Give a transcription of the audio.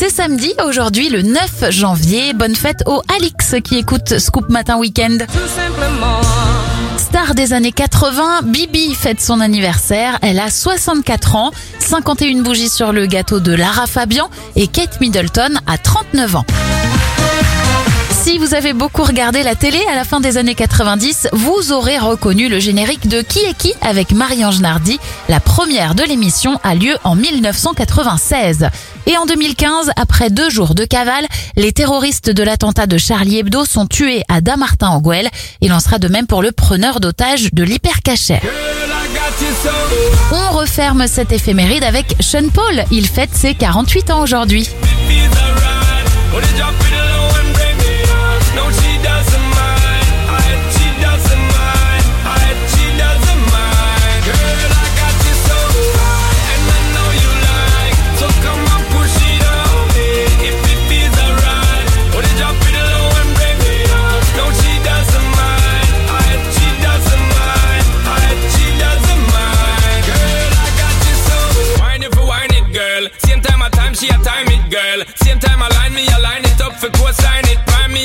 C'est samedi, aujourd'hui le 9 janvier. Bonne fête au Alix qui écoute Scoop Matin Weekend. Star des années 80, Bibi fête son anniversaire. Elle a 64 ans, 51 bougies sur le gâteau de Lara Fabian et Kate Middleton a 39 ans. Si vous avez beaucoup regardé la télé à la fin des années 90, vous aurez reconnu le générique de Qui est qui avec Marie-Ange Nardi. La première de l'émission a lieu en 1996. Et en 2015, après deux jours de cavale, les terroristes de l'attentat de Charlie Hebdo sont tués à Damartin en Gouel. Il en sera de même pour le preneur d'otages de l'hypercachère. On referme cette éphéméride avec Sean Paul. Il fête ses 48 ans aujourd'hui. girl. Same time I time, she a time it, girl. Same time I line me, I line it up for co-sign it. Prime me